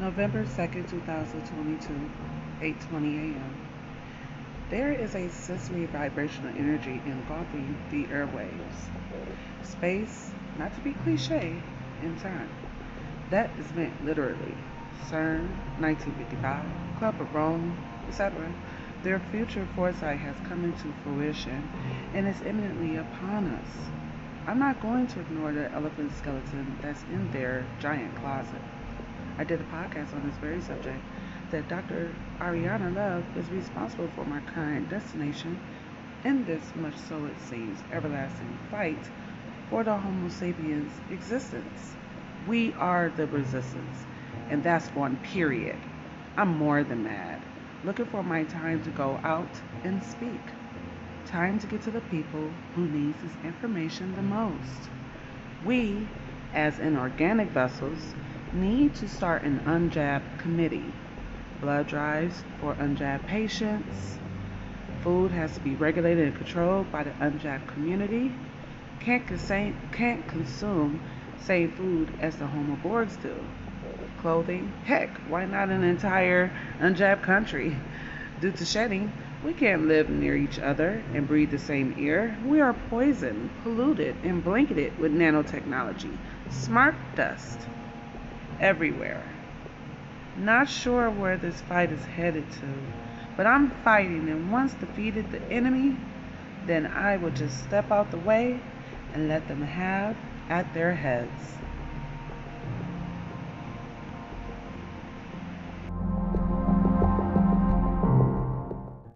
November 2nd, 2022, 8:20 a.m. There is a sensory vibrational energy engulfing the airwaves. Space, not to be cliche, in time. That is meant literally. CERN, 1955, Club of Rome, etc. Their future foresight has come into fruition and is imminently upon us. I'm not going to ignore the elephant skeleton that's in their giant closet. I did a podcast on this very subject that Dr. Ariyana Love is responsible for my current destination in this much so it seems everlasting fight for the Homo sapiens existence. We are the resistance, and that's one period. I'm more than mad. Looking for my time to go out and speak. Time to get to the people who needs this information the most. We, as inorganic vessels, need to start an unjab committee. Blood drives for unjab patients. Food has to be regulated and controlled by the unjab community. Can't, consume, can't consume same food as the Homo Borgs do. Clothing, heck, why not an entire unjab country? Due to shedding, we can't live near each other and breathe the same air. We are poisoned, polluted, and blanketed with nanotechnology. Smart dust everywhere. Not sure where this fight is headed to, but I'm fighting, and once defeated the enemy, then I will just step out the way and let them have at their heads.